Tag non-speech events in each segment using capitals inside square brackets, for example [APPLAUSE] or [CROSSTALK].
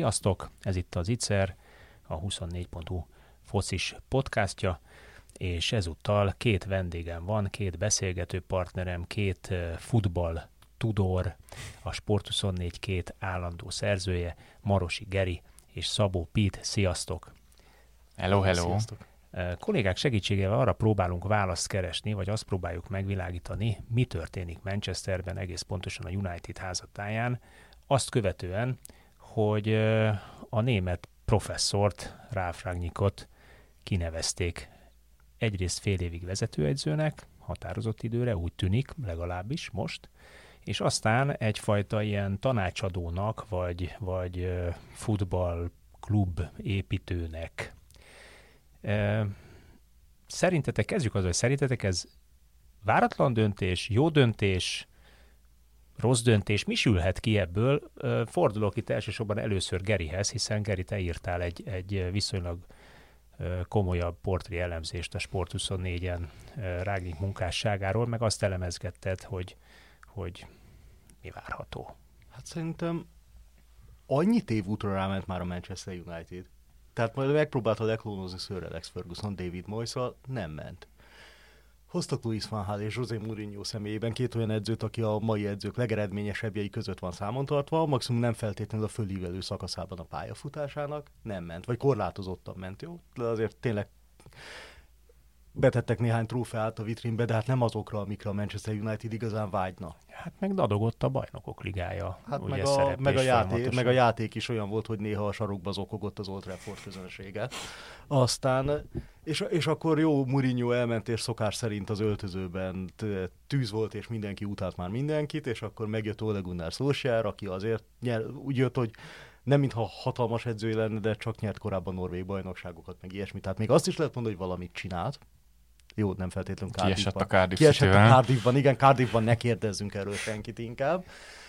Sziasztok! Ez itt az ICER, a 24.hu focis podcastja, és ezúttal két vendégem van, két beszélgető partnerem, két futball tudor, a Sport24 két állandó szerzője, Marosi Geri és Szabó Pít. Sziasztok! Hello, hello! Sziasztok. Kollégák segítségével arra próbálunk választ keresni, vagy azt próbáljuk megvilágítani, mi történik Manchesterben, egész pontosan a United házatáján, azt követően, hogy a német professzort, Ralf Ragnikot kinevezték egyrészt fél évig vezetőegyzőnek, határozott időre, úgy tűnik, legalábbis most, és aztán egyfajta ilyen tanácsadónak, vagy, vagy futballklub építőnek. Szerintetek, kezdjük az, hogy szerintetek ez váratlan döntés, jó döntés, rossz döntés, mi sülhet ki ebből? Fordulok itt elsősorban először Gerihez, hiszen Geri, te írtál egy, egy viszonylag komolyabb portré elemzést a Sport24-en Rágnik munkásságáról, meg azt elemezgetted, hogy, hogy mi várható. Hát szerintem annyi tévútra ráment már a Manchester United. Tehát majd megpróbálta leklónozni Sir Alex Ferguson David moyes nem ment. Hoztak Luis Van Gaal és José Mourinho személyében két olyan edzőt, aki a mai edzők legeredményesebbjei között van számon tartva, maximum nem feltétlenül a fölívelő szakaszában a pályafutásának nem ment, vagy korlátozottan ment, jó? De azért tényleg betettek néhány trófeát a vitrínbe, de hát nem azokra, amikre a Manchester United igazán vágyna. Hát meg dadogott a bajnokok ligája. Hát meg a, meg, a játék, meg a játék is olyan volt, hogy néha a sarokba zokogott az Old Trafford közönsége. Aztán, és, és akkor jó, Mourinho elment, és szokás szerint az öltözőben tűz volt, és mindenki utált már mindenkit, és akkor megjött Ole Gunnar Solskjaer, aki azért nyer, úgy jött, hogy nem mintha hatalmas edzői lenne, de csak nyert korábban norvég bajnokságokat, meg ilyesmi. Tehát még azt is lehet mondani, hogy valamit csinált, jó, nem feltétlenül Cardiffban. Kiesett a Cardiff Kiesett a Cardiffban, igen, Cardiffban ne kérdezzünk erről senkit inkább.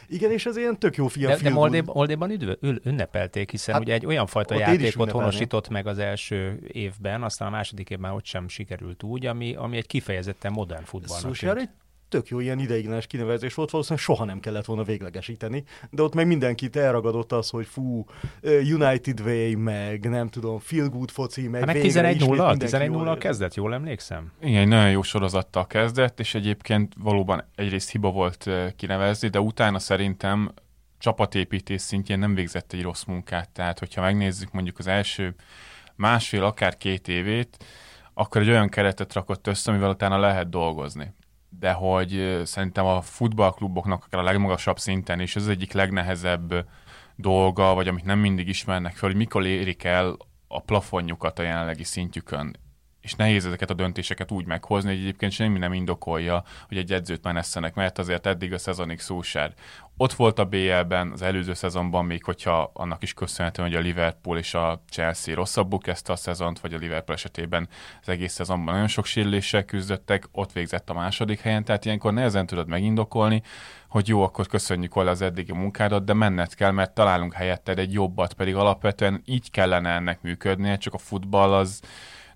Igen, és ez ilyen tök jó fiam. De, de Moldéban, Moldéban üdv, ül, ünnepelték, hiszen hát, ugye egy olyan fajta játékot honosított meg az első évben, aztán a második évben ott sem sikerült úgy, ami, ami egy kifejezetten modern futballnak Szóval egy tök jó ilyen ideiglenes kinevezés volt, valószínűleg soha nem kellett volna véglegesíteni, de ott meg mindenkit elragadott az, hogy fú, United Way, meg nem tudom, Feel Good foci, meg, hát meg 11-0, 11-0 kezdett, jól emlékszem? Igen, egy nagyon jó sorozattal kezdett, és egyébként valóban egyrészt hiba volt kinevezni, de utána szerintem csapatépítés szintjén nem végzett egy rossz munkát. Tehát, hogyha megnézzük mondjuk az első másfél, akár két évét, akkor egy olyan keretet rakott össze, amivel utána lehet dolgozni de hogy szerintem a futballkluboknak akár a legmagasabb szinten is ez az egyik legnehezebb dolga, vagy amit nem mindig ismernek fel, hogy mikor érik el a plafonjukat a jelenlegi szintjükön és nehéz ezeket a döntéseket úgy meghozni, hogy egyébként semmi nem indokolja, hogy egy edzőt menesszenek, mert azért eddig a szezonig Szósár ott volt a BL-ben, az előző szezonban még, hogyha annak is köszönhetően, hogy a Liverpool és a Chelsea rosszabbul kezdte a szezont, vagy a Liverpool esetében az egész szezonban nagyon sok sérüléssel küzdöttek, ott végzett a második helyen, tehát ilyenkor nehezen tudod megindokolni, hogy jó, akkor köszönjük volna az eddigi munkádat, de menned kell, mert találunk helyetted egy jobbat, pedig alapvetően így kellene ennek működnie, csak a futball az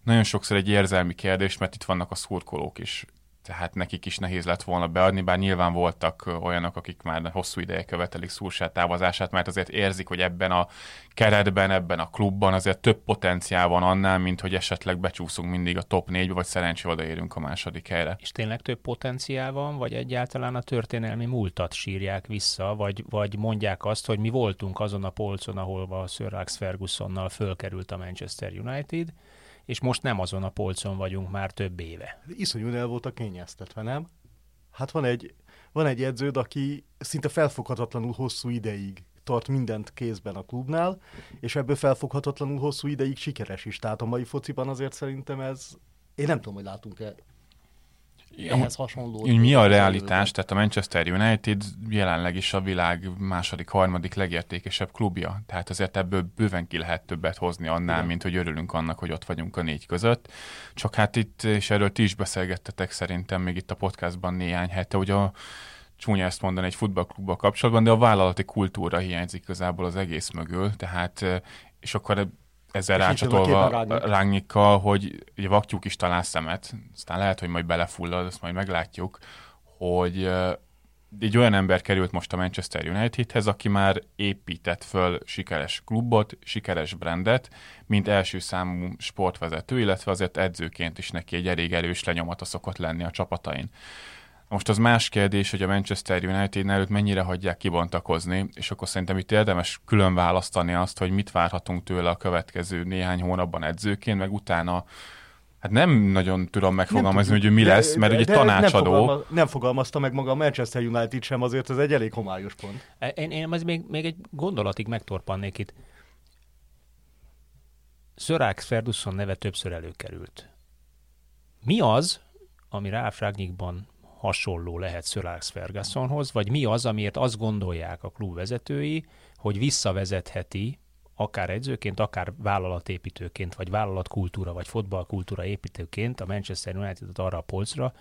nagyon sokszor egy érzelmi kérdés, mert itt vannak a szurkolók is tehát nekik is nehéz lett volna beadni, bár nyilván voltak olyanok, akik már hosszú ideje követelik Szulsát távozását, mert azért érzik, hogy ebben a keretben, ebben a klubban azért több potenciál van annál, mint hogy esetleg becsúszunk mindig a top 4 vagy szerencsé odaérünk a második helyre. És tényleg több potenciál van, vagy egyáltalán a történelmi múltat sírják vissza, vagy, vagy mondják azt, hogy mi voltunk azon a polcon, ahol a Sir Alex Fergusonnal fölkerült a Manchester United, és most nem azon a polcon vagyunk már több éve. Iszonyú el volt a kényeztetve, nem? Hát van egy, van egy edződ, aki szinte felfoghatatlanul hosszú ideig tart mindent kézben a klubnál, és ebből felfoghatatlanul hosszú ideig sikeres is. Tehát a mai fociban azért szerintem ez, én nem tudom, hogy látunk-e ehhez hasonló. Mi a realitás? Tehát a Manchester United jelenleg is a világ második, harmadik legértékesebb klubja. Tehát azért ebből bőven ki lehet többet hozni annál, Igen. mint hogy örülünk annak, hogy ott vagyunk a négy között. Csak hát itt, és erről ti is beszélgettetek szerintem még itt a podcastban néhány hete, hogy a csúnya ezt mondani egy futballklubban kapcsolatban, de a vállalati kultúra hiányzik igazából az egész mögül, tehát és akkor ezzel rácsatolva Rányikkal, hogy ugye vaktyúk is talál szemet, aztán lehet, hogy majd belefullad, azt majd meglátjuk, hogy egy olyan ember került most a Manchester Unitedhez, aki már épített föl sikeres klubot, sikeres brandet, mint első számú sportvezető, illetve azért edzőként is neki egy elég erős lenyomata szokott lenni a csapatain. Most az más kérdés, hogy a Manchester United előtt mennyire hagyják kibontakozni, és akkor szerintem itt érdemes külön választani azt, hogy mit várhatunk tőle a következő néhány hónapban edzőként, meg utána Hát nem nagyon tudom megfogalmazni, hogy mi lesz, mert de, ugye tanácsadó. Nem, fogalmaz, nem fogalmazta meg maga a Manchester United sem, azért ez egy elég homályos pont. E, én, én ez még, még egy gondolatig megtorpannék itt. Sir Alex Ferguson neve többször előkerült. Mi az, ami Ragnikban hasonló lehet Sir Alex Fergusonhoz, vagy mi az, amiért azt gondolják a klub vezetői, hogy visszavezetheti akár edzőként, akár vállalatépítőként, vagy vállalatkultúra, vagy fotballkultúra építőként a Manchester United-et arra a polcra,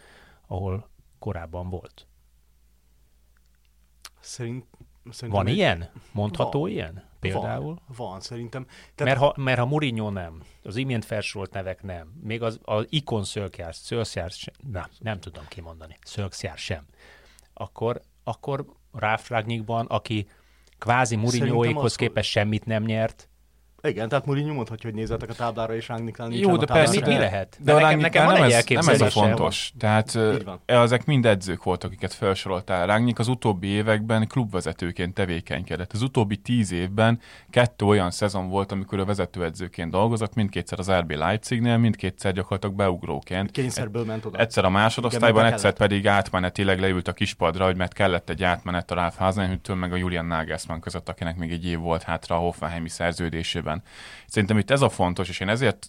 ahol korábban volt. Szerint, szerintem van egy... ilyen? Mondható van. ilyen? Például? Van, van szerintem. Tehát... Mert, ha, mert ha Mourinho nem, az imént felsorolt nevek nem, még az, az ikon Szölkjár, Szölkjár sem, na, nem tudom kimondani, Szölkjár sem, akkor, akkor Ralf Ragnikban, aki kvázi Mourinhoékhoz képest semmit nem nyert, igen, tehát Mourinho mondhatja, hogy nézzetek a táblára, és Rangnicknál nincs Jó, de persze, mi, mi lehet? De, de nekem, nekem van nem, egy ez, nem ez a fontos. Tehát ezek mind edzők voltak, akiket felsoroltál. Rangnick az utóbbi években klubvezetőként tevékenykedett. Az utóbbi tíz évben kettő olyan szezon volt, amikor a vezetőedzőként dolgozott, mindkétszer az RB Leipzignél, mindkétszer gyakorlatilag beugróként. Kényszerből ment oda. Egyszer a másodosztályban, egyszer pedig átmenetileg leült a kispadra, hogy mert kellett egy átmenet a Ralf Hasenhüttől, meg a Julian Nagelsmann között, akinek még egy év volt hátra a Hoffenheimi szerződésében ellen. Szerintem itt ez a fontos, és én ezért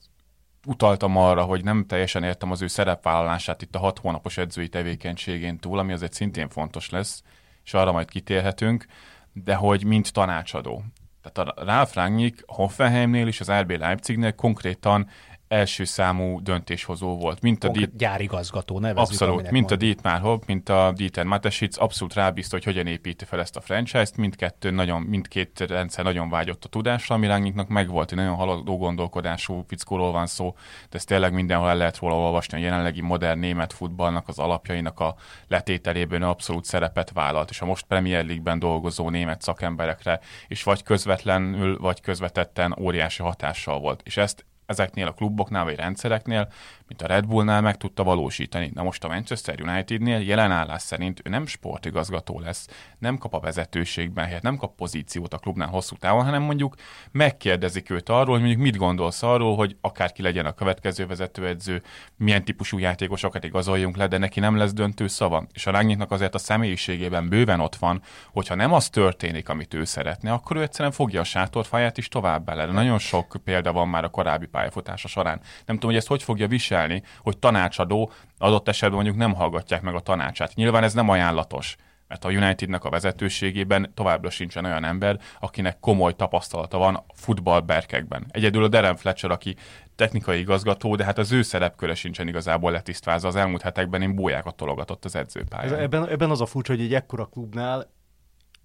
utaltam arra, hogy nem teljesen értem az ő szerepvállalását itt a hat hónapos edzői tevékenységén túl, ami azért szintén fontos lesz, és arra majd kitérhetünk, de hogy mint tanácsadó. Tehát a Ralf Rangnick Hoffenheimnél és az RB Leipzignél konkrétan első számú döntéshozó volt. Mint a Dit... gyárigazgató, nevezzük. Abszolút, mint a Dietmar Hopp, mint a Dieter Matesic, abszolút rábízta, hogy hogyan építi fel ezt a franchise-t. Mindkettő nagyon, mindkét rendszer nagyon vágyott a tudásra, ami Rangnicknak megvolt, egy nagyon haladó gondolkodású fickóról van szó, de ezt tényleg mindenhol el lehet róla olvasni, a jelenlegi modern német futballnak az alapjainak a letételében abszolút szerepet vállalt, és a most Premier League-ben dolgozó német szakemberekre is vagy közvetlenül, vagy közvetetten óriási hatással volt. És ezt ezeknél a kluboknál vagy rendszereknél mint a Red Bullnál meg tudta valósítani. Na most a Manchester Unitednél jelen állás szerint ő nem sportigazgató lesz, nem kap a vezetőségben helyet, nem kap pozíciót a klubnál hosszú távon, hanem mondjuk megkérdezik őt arról, hogy mondjuk mit gondolsz arról, hogy akár ki legyen a következő vezetőedző, milyen típusú játékosokat igazoljunk le, de neki nem lesz döntő szava. És a Rangnicknak azért a személyiségében bőven ott van, hogyha nem az történik, amit ő szeretne, akkor ő egyszerűen fogja a sátorfáját is tovább bele. Nagyon sok példa van már a korábbi pályafutása során. Nem tudom, hogy ezt hogy fogja viselni viselni, hogy tanácsadó adott esetben mondjuk nem hallgatják meg a tanácsát. Nyilván ez nem ajánlatos, mert a Unitednek a vezetőségében továbbra sincsen olyan ember, akinek komoly tapasztalata van futballberkekben. Egyedül a Darren Fletcher, aki technikai igazgató, de hát az ő szerepköre sincsen igazából letisztvázva. Az elmúlt hetekben én bújákat tologatott az edzőpályán. Ez, ebben, ebben az a furcsa, hogy egy ekkora klubnál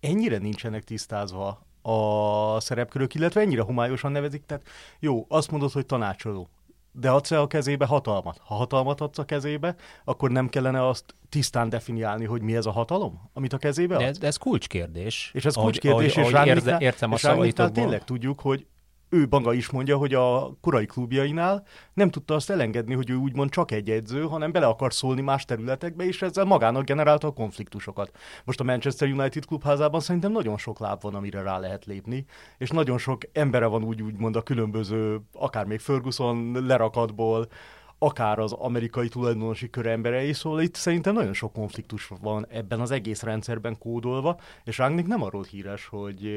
ennyire nincsenek tisztázva a szerepkörök, illetve ennyire homályosan nevezik. Tehát jó, azt mondod, hogy tanácsoló de adsz a kezébe hatalmat? Ha hatalmat adsz a kezébe, akkor nem kellene azt tisztán definiálni, hogy mi ez a hatalom, amit a kezébe adsz? De ez, de ez kulcskérdés. És ez kulcskérdés, ahogy, és ahogy érze, értem a szavaitokból. tényleg tudjuk, hogy ő maga is mondja, hogy a korai klubjainál nem tudta azt elengedni, hogy ő úgymond csak egy edző, hanem bele akar szólni más területekbe, és ezzel magának generálta a konfliktusokat. Most a Manchester United klubházában szerintem nagyon sok láb van, amire rá lehet lépni, és nagyon sok embere van úgy úgymond a különböző, akár még Ferguson lerakatból, akár az amerikai tulajdonosi kör emberei, szóval itt szerintem nagyon sok konfliktus van ebben az egész rendszerben kódolva, és Rangnick nem arról híres, hogy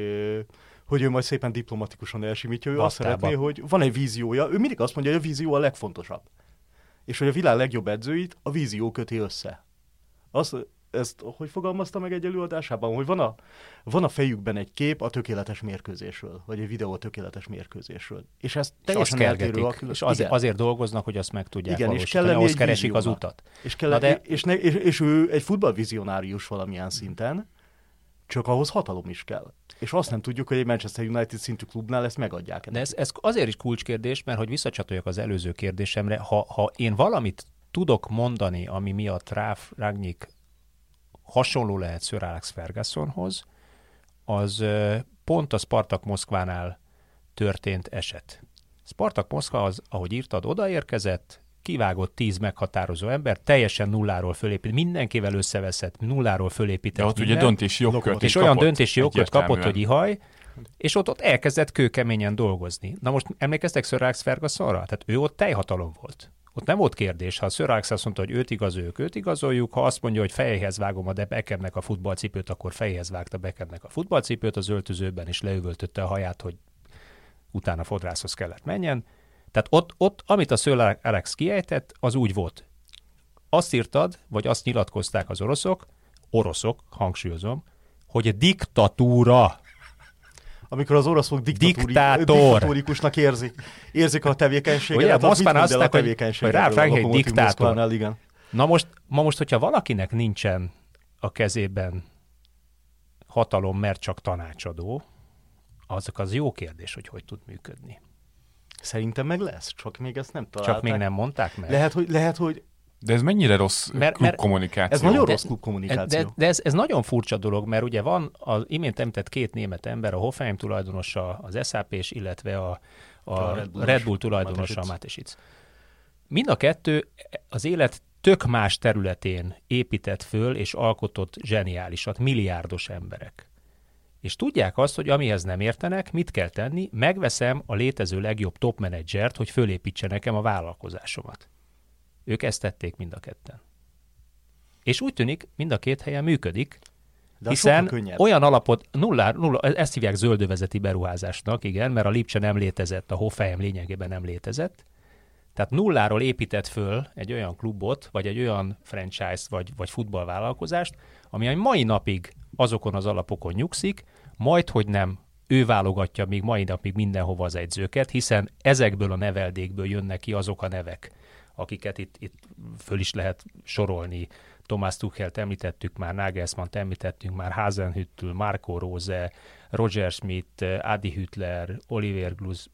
hogy ő majd szépen diplomatikusan elsimítja, ő Basztába. azt szeretné, hogy van egy víziója, ő mindig azt mondja, hogy a vízió a legfontosabb. És hogy a világ legjobb edzőit a vízió köti össze. Azt, ezt hogy fogalmazta meg egy előadásában, hogy van a, van a fejükben egy kép a tökéletes mérkőzésről, vagy egy videó a tökéletes mérkőzésről. És ez teljesen és eltérő a külön... És az, azért dolgoznak, hogy azt meg tudják Igen, és kell ahhoz keresik víziónak. az utat. És, kell, de... és, ne, és, és, ő egy futballvizionárius valamilyen szinten, csak ahhoz hatalom is kell. És azt nem tudjuk, hogy egy Manchester United szintű klubnál ezt megadják. De ez, ez azért is kulcskérdés, mert hogy visszacsatoljak az előző kérdésemre, ha, ha én valamit tudok mondani, ami miatt Ráf Ragnik hasonló lehet Sir Alex Fergusonhoz, az pont a Spartak Moszkvánál történt eset. Spartak Moszkva az, ahogy írtad, odaérkezett, kivágott tíz meghatározó ember, teljesen nulláról fölépít, mindenkivel összeveszett, nulláról fölépített. De ott minden, ugye döntési jogkört És olyan döntési jogkört kapott, hogy ihaj, és ott, ott elkezdett kőkeményen dolgozni. Na most emlékeztek Sir Alex Fergusonra? Tehát ő ott teljhatalom volt. Ott nem volt kérdés, ha a Sir Alex azt mondta, hogy őt igazoljuk, őt igazoljuk, ha azt mondja, hogy fejhez vágom a de Beckhamnek a futballcipőt, akkor fejhez vágta Beckhamnek a futballcipőt az öltözőben, és leüvöltötte a haját, hogy utána fodrászhoz kellett menjen. Tehát ott, ott, amit a Sir Alex kiejtett, az úgy volt. Azt írtad, vagy azt nyilatkozták az oroszok, oroszok, hangsúlyozom, hogy diktatúra amikor az oroszok diktatórikusnak érzik, érzik a tevékenységet. Ugye, hát Moszkván azt mondták, hogy, hogy rá egy diktátor. Igen. Na most, ma most, hogyha valakinek nincsen a kezében hatalom, mert csak tanácsadó, azok az jó kérdés, hogy hogy tud működni. Szerintem meg lesz, csak még ezt nem találták. Csak még nem mondták meg. Lehet, hogy, lehet, hogy de ez mennyire rossz mert, mert kommunikáció? Ez nagyon rossz kommunikáció. De, de ez, ez nagyon furcsa dolog, mert ugye van az imént említett két német ember, a Hoffenheim tulajdonosa, az SAP és illetve a, a, a Red, Bull Red Bull tulajdonosa, a Matesic. Mind a kettő az élet tök más területén épített föl és alkotott zseniálisat, milliárdos emberek. És tudják azt, hogy amihez nem értenek, mit kell tenni, megveszem a létező legjobb top menedzsert, hogy fölépítse nekem a vállalkozásomat. Ők ezt tették mind a ketten. És úgy tűnik, mind a két helyen működik, de hiszen olyan alapot, nulla, nulla, ezt hívják zöldövezeti beruházásnak, igen, mert a Lipcse nem létezett, a Hoffenheim lényegében nem létezett. Tehát nulláról épített föl egy olyan klubot, vagy egy olyan franchise-t, vagy, vagy futballvállalkozást, ami a mai napig azokon az alapokon nyugszik, majd, hogy nem ő válogatja még mai napig mindenhova az egyzőket, hiszen ezekből a neveldékből jönnek ki azok a nevek, akiket itt, itt föl is lehet sorolni. Tomás Tuchelt említettük már, nagelsmann említettünk már, Hasenhüttl, Marco Rose, Roger Schmidt, Adi Hüttler, Oliver Gluz,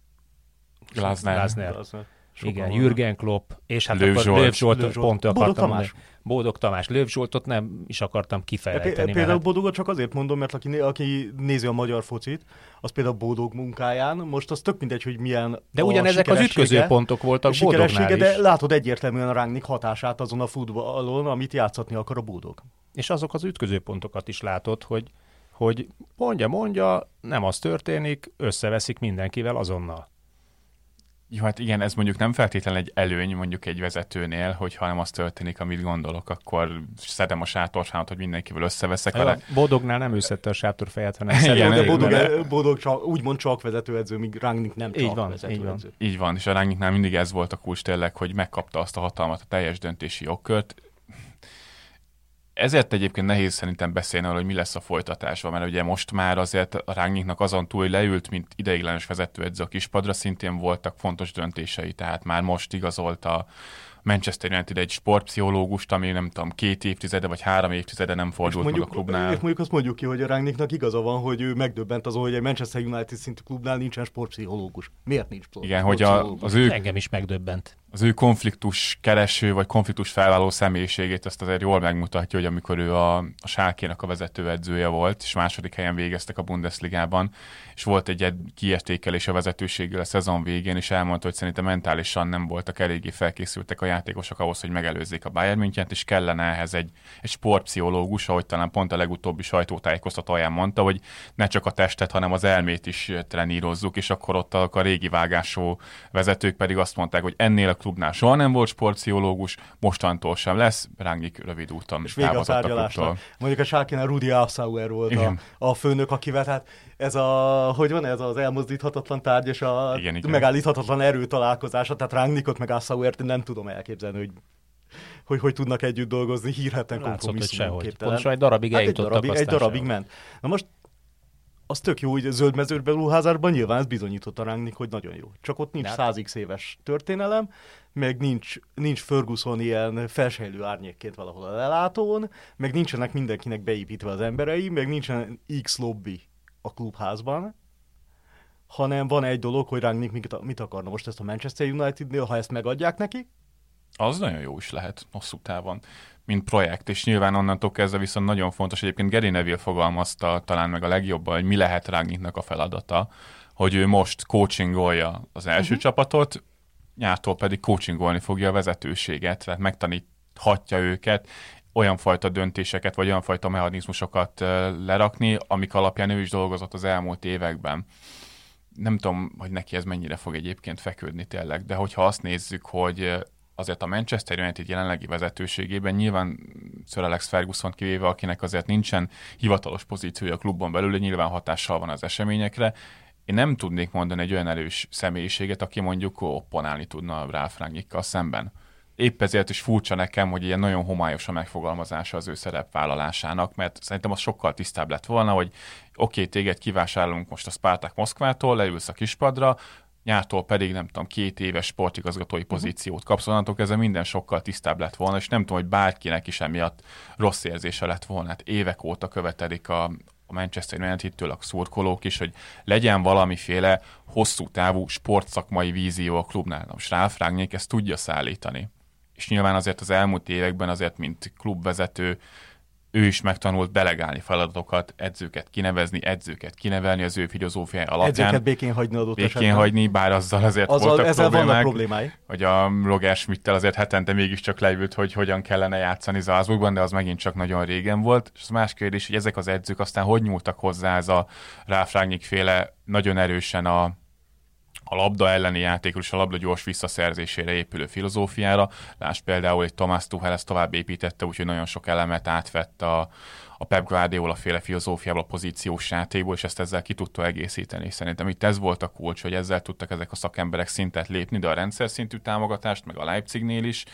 Glasner. Glasner. Glasner. Igen, Jürgen Klopp, és hát Löv Zsolt, Löv Zsolt, Löv Zsolt. pont Bódog akartam Tamás. Bódog Tamás, Löv Zsoltot nem is akartam kifejteni. Például mert... Bódogot csak azért mondom, mert aki, aki nézi a magyar focit, az például Bódog munkáján, most az tök mindegy, hogy milyen De ugyanezek az ütköző pontok voltak Bódognál is. De látod egyértelműen a Rángnik hatását azon a futballon, amit játszatni akar a Bódog. És azok az ütköző pontokat is látod, hogy hogy mondja, mondja, nem az történik, összeveszik mindenkivel azonnal. Jó, hát igen, ez mondjuk nem feltétlenül egy előny mondjuk egy vezetőnél, hogyha nem az történik, amit gondolok, akkor szedem a sátorsámat, hogy mindenkivel összeveszek vele. Bodognál nem ő szedte a sátorfejet, hanem igen, de Bodog, Bodog csak, úgymond csak vezetőedző, míg Rangnick nem csak így van, vezetőedző. Így van. így van, és a Rangnicknál mindig ez volt a kulcs tényleg, hogy megkapta azt a hatalmat, a teljes döntési jogkört, ezért egyébként nehéz szerintem beszélni arról, hogy mi lesz a folytatásban, mert ugye most már azért a Rángniknak azon túl, hogy leült, mint ideiglenes vezetőedző a kispadra, szintén voltak fontos döntései, tehát már most igazolta Manchester United egy sportpszichológust, ami nem tudom, két évtizede vagy három évtizede nem fordult mondjuk, meg a klubnál. És mondjuk azt mondjuk ki, hogy a Rangnicknak igaza van, hogy ő megdöbbent azon, hogy egy Manchester United szintű klubnál nincsen sportpszichológus. Miért nincs Igen, hogy a, az ő... Engem is megdöbbent az ő konfliktus kereső, vagy konfliktus felvállaló személyiségét azt azért jól megmutatja, hogy amikor ő a, a Sálkének a vezetőedzője volt, és második helyen végeztek a Bundesligában, és volt egy kiértékelés a vezetőséggel a szezon végén, és elmondta, hogy szerintem mentálisan nem voltak eléggé felkészültek a játékosok ahhoz, hogy megelőzzék a Bayern München-t, és kellene ehhez egy, egy sportpszichológus, ahogy talán pont a legutóbbi sajtótájékoztatóján mondta, hogy ne csak a testet, hanem az elmét is trenírozzuk, és akkor ott a régi vágású vezetők pedig azt mondták, hogy ennél a klubnál soha nem volt sportpszichológus, mostantól sem lesz, Rángik rövid úton És vége a tárgyalásnak. Mondjuk a Sákinál Rudi Assauer volt a, a, főnök, akivel hát ez a, hogy van ez az elmozdíthatatlan tárgy és a igen, igen. megállíthatatlan erő találkozása, tehát Rángnikot meg Assauert nem tudom elképzelni, hogy hogy hogy tudnak együtt dolgozni, hírheten kompromisszumon Pontosan egy darabig hát eljutottak, egy darabig, egy darabig ment. Na most az tök jó, hogy a zöld beruházásban nyilván ez bizonyította ránk, hogy nagyon jó. Csak ott nincs hát- százig éves történelem, meg nincs, nincs Ferguson ilyen felsejlő árnyékként valahol a lelátón, meg nincsenek mindenkinek beépítve az emberei, meg nincsen X lobby a klubházban, hanem van egy dolog, hogy Rangnick mit, mit akarna most ezt a Manchester United-nél, ha ezt megadják neki, az nagyon jó is lehet hosszú távon, mint projekt, és nyilván onnantól kezdve viszont nagyon fontos, egyébként Gary Neville fogalmazta talán meg a legjobban, hogy mi lehet Rangnicknak a feladata, hogy ő most coachingolja az első uh-huh. csapatot, nyártól pedig coachingolni fogja a vezetőséget, tehát megtaníthatja őket, olyan fajta döntéseket, vagy olyan fajta mechanizmusokat lerakni, amik alapján ő is dolgozott az elmúlt években. Nem tudom, hogy neki ez mennyire fog egyébként feküdni tényleg, de hogyha azt nézzük, hogy azért a Manchester United jelenlegi vezetőségében nyilván Sir Alex Ferguson kivéve, akinek azért nincsen hivatalos pozíciója a klubban belül, nyilván hatással van az eseményekre, én nem tudnék mondani egy olyan erős személyiséget, aki mondjuk opponálni tudna Ralf Rangnickkal szemben. Épp ezért is furcsa nekem, hogy ilyen nagyon homályos a megfogalmazása az ő szerepvállalásának, mert szerintem az sokkal tisztább lett volna, hogy oké, okay, téged kivásárolunk most a Spartak Moszkvától, leülsz a kispadra, nyártól pedig nem tudom, két éves sportigazgatói mhm. pozíciót kapsz, onnantól kezdve minden sokkal tisztább lett volna, és nem tudom, hogy bárkinek is emiatt rossz érzése lett volna. Hát évek óta követelik a, a Manchester United-től a szurkolók is, hogy legyen valamiféle hosszú távú sportszakmai vízió a klubnál. Most Ralf Rangnick ezt tudja szállítani. És nyilván azért az elmúlt években azért, mint klubvezető, ő is megtanult delegálni feladatokat, edzőket kinevezni, edzőket kinevelni az ő filozófiája alapján. Edzőket békén hagyni adott Békén esetben. hagyni, bár azzal azért azzal, voltak ezzel problémák. vannak problémái. Hogy a Roger schmidt azért hetente mégiscsak leült, hogy hogyan kellene játszani Salzburgban, de az megint csak nagyon régen volt. És az más kérdés, hogy ezek az edzők aztán hogy nyúltak hozzá ez a Ralf féle nagyon erősen a a labda elleni játékról és a labda gyors visszaszerzésére épülő filozófiára. Lásd például, hogy Thomas Tuchel ezt tovább építette, úgyhogy nagyon sok elemet átvett a, a Pep Guardiola féle filozófiából, a pozíciós játékból, és ezt ezzel ki tudta egészíteni. Szerintem itt ez volt a kulcs, hogy ezzel tudtak ezek a szakemberek szintet lépni, de a rendszer szintű támogatást, meg a Leipzignél is,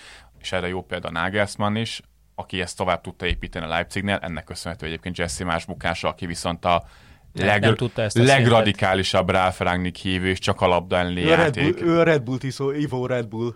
és erre jó példa Nagelsmann is, aki ezt tovább tudta építeni a Leipzignél, ennek köszönhető egyébként Jesse más bukása, aki viszont a leg, nem tudta ezt legradikálisabb Rangnick hívő, és csak a labda ő játék. Red Bull, ő Red Bull tiszó, Ivo Red Bull.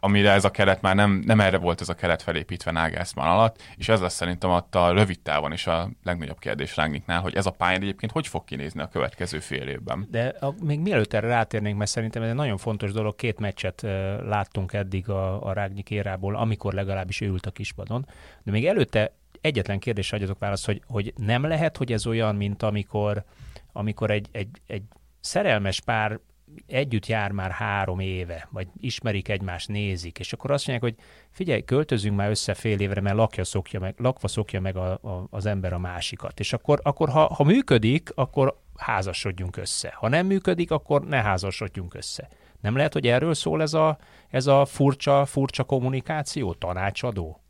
Amire ez a keret már nem, nem erre volt ez a keret felépítve Nagelsmann alatt, és ez lesz szerintem ott a rövid távon is a legnagyobb kérdés Rangnicknál, hogy ez a pályán egyébként hogy fog kinézni a következő fél évben. De a, még mielőtt erre rátérnénk, mert szerintem ez egy nagyon fontos dolog, két meccset uh, láttunk eddig a, a Rangnick érából, amikor legalábbis ő ült a kispadon, de még előtte egyetlen kérdés adjatok választ, hogy, hogy nem lehet, hogy ez olyan, mint amikor, amikor egy, egy, egy szerelmes pár együtt jár már három éve, vagy ismerik egymást, nézik, és akkor azt mondják, hogy figyelj, költözünk már össze fél évre, mert lakja szokja meg, lakva szokja meg a, a, az ember a másikat. És akkor, akkor ha, ha működik, akkor házasodjunk össze. Ha nem működik, akkor ne házasodjunk össze. Nem lehet, hogy erről szól ez a, ez a furcsa, furcsa kommunikáció, tanácsadó?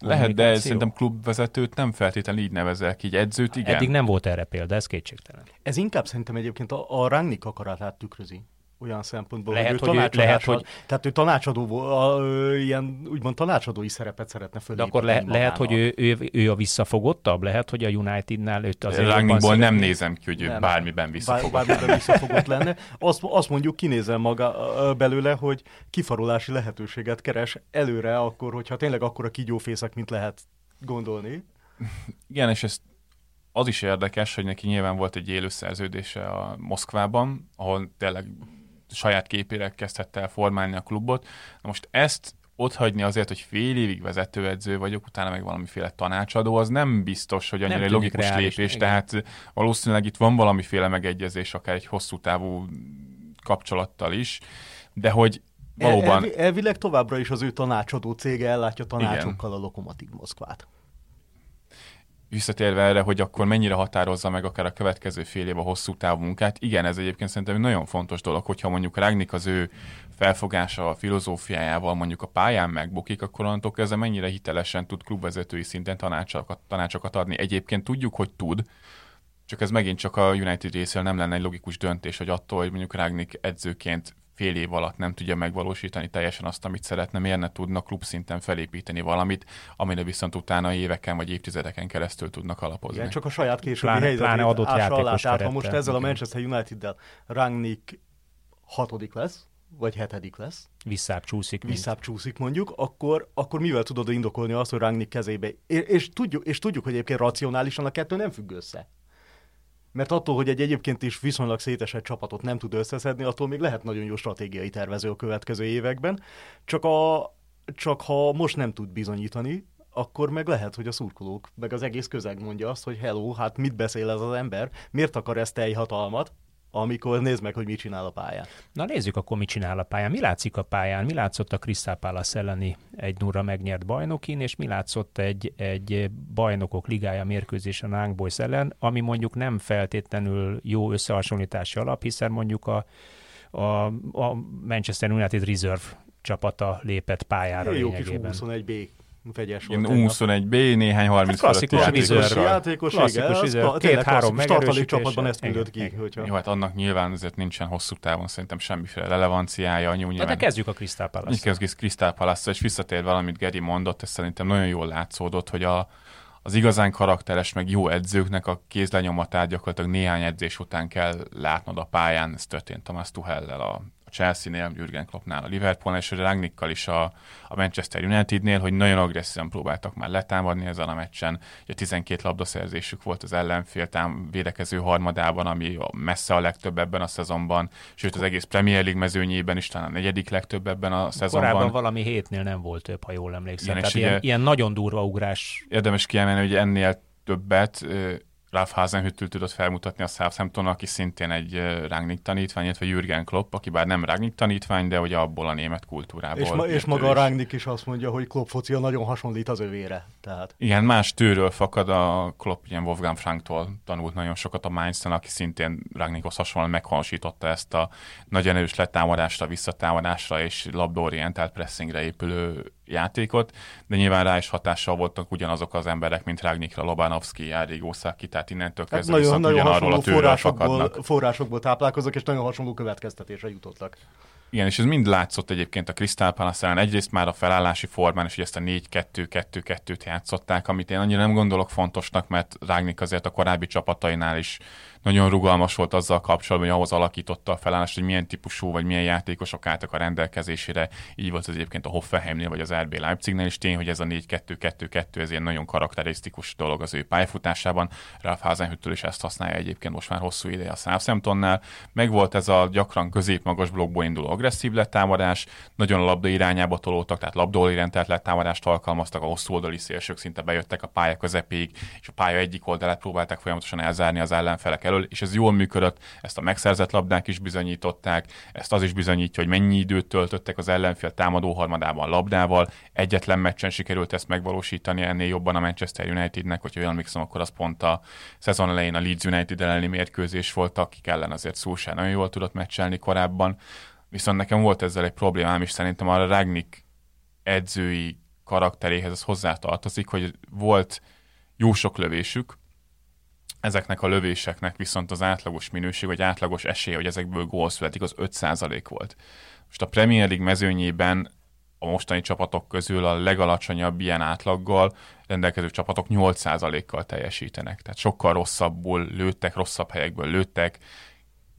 Lehet, de szerintem klubvezetőt nem feltétlenül így nevezel így edzőt igen. Eddig nem volt erre példa, ez kétségtelen. Ez inkább szerintem egyébként a, a Rangnick akaratát tükrözi olyan szempontból, lehet, hogy, ő hogy, lehet, hogy tehát ő tanácsadó, a, a, ilyen úgymond tanácsadói szerepet szeretne fölépíteni De akkor le, lehet, hogy ő, ő, ő, a visszafogottabb, lehet, hogy a Unitednál őt azért Rangnickból nem nézem ki, hogy ő nem, bármiben visszafogott. Bár, bármiben visszafogott lenne. Azt, azt mondjuk kinézem maga belőle, hogy kifarulási lehetőséget keres előre akkor, hogyha tényleg akkor a kígyófészek, mint lehet gondolni. Igen, és ez az is érdekes, hogy neki nyilván volt egy élő szerződése a Moszkvában, ahol tényleg saját képére kezdhette el formálni a klubot. Na most ezt ott hagyni azért, hogy fél évig vezetőedző vagyok, utána meg valamiféle tanácsadó, az nem biztos, hogy annyira egy logikus reális, lépés, igen. tehát valószínűleg itt van valamiféle megegyezés, akár egy hosszú távú kapcsolattal is, de hogy valóban... El, elvileg továbbra is az ő tanácsadó cége ellátja tanácsokkal igen. a Lokomotív Moszkvát. Visszatérve erre, hogy akkor mennyire határozza meg akár a következő fél év a hosszú távú munkát, igen, ez egyébként szerintem egy nagyon fontos dolog, hogyha mondjuk Ragnik az ő felfogása, a filozófiájával mondjuk a pályán megbukik, akkor onnantól kezdve mennyire hitelesen tud klubvezetői szinten tanácsokat, tanácsokat adni. Egyébként tudjuk, hogy tud, csak ez megint csak a United részéről nem lenne egy logikus döntés, hogy attól, hogy mondjuk Ragnik edzőként fél év alatt nem tudja megvalósítani teljesen azt, amit szeretne, miért ne tudnak klub szinten felépíteni valamit, amire viszont utána éveken vagy évtizedeken keresztül tudnak alapozni. Igen, csak a saját későbbi pláne, helyzetét adott alá. Tehát ha most ezzel a Manchester United-del Rangnick hatodik lesz, vagy hetedik lesz. Visszább csúszik. Visszább csúszik mondjuk, akkor, akkor mivel tudod indokolni azt, hogy Rangnick kezébe. És, és, tudjuk, és tudjuk, hogy egyébként racionálisan a kettő nem függ össze. Mert attól, hogy egy egyébként is viszonylag szétesett csapatot nem tud összeszedni, attól még lehet nagyon jó stratégiai tervező a következő években. Csak, a, csak ha most nem tud bizonyítani, akkor meg lehet, hogy a szurkolók, meg az egész közeg mondja azt, hogy hello, hát mit beszél ez az ember, miért akar ezt teljhatalmat, amikor nézd meg, hogy mit csinál a pályán. Na nézzük akkor, mit csinál a pályán. Mi látszik a pályán? Mi látszott a Crystal Palace elleni egy nurra megnyert bajnokin, és mi látszott egy, egy bajnokok ligája mérkőzésen a Boys ellen, ami mondjuk nem feltétlenül jó összehasonlítási alap, hiszen mondjuk a, a, a Manchester United Reserve csapata lépett pályára Jó kis 21B vegyes volt. 21B, néhány 30 hát klasszikus játékos, játékos, klasszikus igen, két-három megerősítés. csapatban ezt küldött ki. Hogyha... Jó, hát annak nyilván azért nincsen hosszú távon szerintem semmiféle relevanciája. Nyilván... De kezdjük a Crystal Palace. Kezdjük Crystal Palace, és visszatér valamit Geri mondott, ez szerintem nagyon jól látszódott, hogy a, az igazán karakteres, meg jó edzőknek a kézlenyomatát gyakorlatilag néhány edzés után kell látnod a pályán. Ez történt Thomas Tuchellel a Chelsea-nél, Jürgen Kloppnál, a Liverpoolnál, és a Rangnickkal is a, a Manchester Unitednél, hogy nagyon agresszívan próbáltak már letámadni ezen a meccsen. Ugye 12 labdaszerzésük volt az ellenfél tám védekező harmadában, ami messze a legtöbb ebben a szezonban, sőt az egész Premier League mezőnyében is talán a negyedik legtöbb ebben a szezonban. Korábban valami hétnél nem volt több, ha jól emlékszem. Igen, Tehát ilyen, ugye, ilyen nagyon durva ugrás. Érdemes kiemelni, hogy ennél többet Ralph Hasenhüttl tudott felmutatni a Southampton, aki szintén egy Rangnick tanítvány, illetve Jürgen Klopp, aki bár nem Rangnick tanítvány, de ugye abból a német kultúrából. És, ma, és maga a Rangnick is azt mondja, hogy Klopp focia nagyon hasonlít az övére. Tehát. Igen, más tőről fakad a Klopp, ilyen Wolfgang Franktól tanult nagyon sokat a Mainz-en, aki szintén Rangnickhoz hasonlóan meghonosította ezt a nagyon erős letámadásra, visszatámadásra és labdaorientált pressingre épülő játékot, de nyilván rá is hatással voltak ugyanazok az emberek, mint Ragnikra, Lobanovski, Arrigo Saki, tehát innentől hát kezdve hát nagyon, nagyon ugyanarról a forrásokból, forrásokból táplálkoznak, és nagyon hasonló következtetésre jutottak. Igen, és ez mind látszott egyébként a Crystal Palace ellen. Egyrészt már a felállási formán, és hogy ezt a 4-2-2-2-t játszották, amit én annyira nem gondolok fontosnak, mert Rágnik azért a korábbi csapatainál is nagyon rugalmas volt azzal kapcsolatban, hogy ahhoz alakította a felállást, hogy milyen típusú vagy milyen játékosok álltak a rendelkezésére. Így volt ez egyébként a Hoffenheimnél vagy az RB Leipzignél is tény, hogy ez a 4-2-2-2 ez ilyen nagyon karakterisztikus dolog az ő pályafutásában. Ralph Hasenhüttől is ezt használja egyébként most már hosszú ideje a Southamptonnál. Meg volt ez a gyakran középmagas blokkból induló agresszív letámadás, nagyon a labda irányába tolódtak, tehát labdaorientált letámadást alkalmaztak, a hosszú oldali szélsők szinte bejöttek a pálya közepéig, és a pálya egyik oldalát próbálták folyamatosan elzárni az ellenfelek elől, és ez jól működött, ezt a megszerzett labdák is bizonyították, ezt az is bizonyítja, hogy mennyi időt töltöttek az ellenfél támadó harmadában labdával. Egyetlen meccsen sikerült ezt megvalósítani, ennél jobban a Manchester Unitednek, hogyha olyan emlékszem, akkor az pont a szezon elején a Leeds United elleni mérkőzés volt, akik ellen azért Szulsán nagyon jól tudott meccselni korábban. Viszont nekem volt ezzel egy problémám, és szerintem a Ragnik edzői karakteréhez az hozzátartozik, hogy volt jó sok lövésük, ezeknek a lövéseknek viszont az átlagos minőség, vagy átlagos esélye, hogy ezekből gól születik, az 5% volt. Most a Premier League mezőnyében a mostani csapatok közül a legalacsonyabb ilyen átlaggal rendelkező csapatok 8%-kal teljesítenek. Tehát sokkal rosszabbul lőttek, rosszabb helyekből lőttek,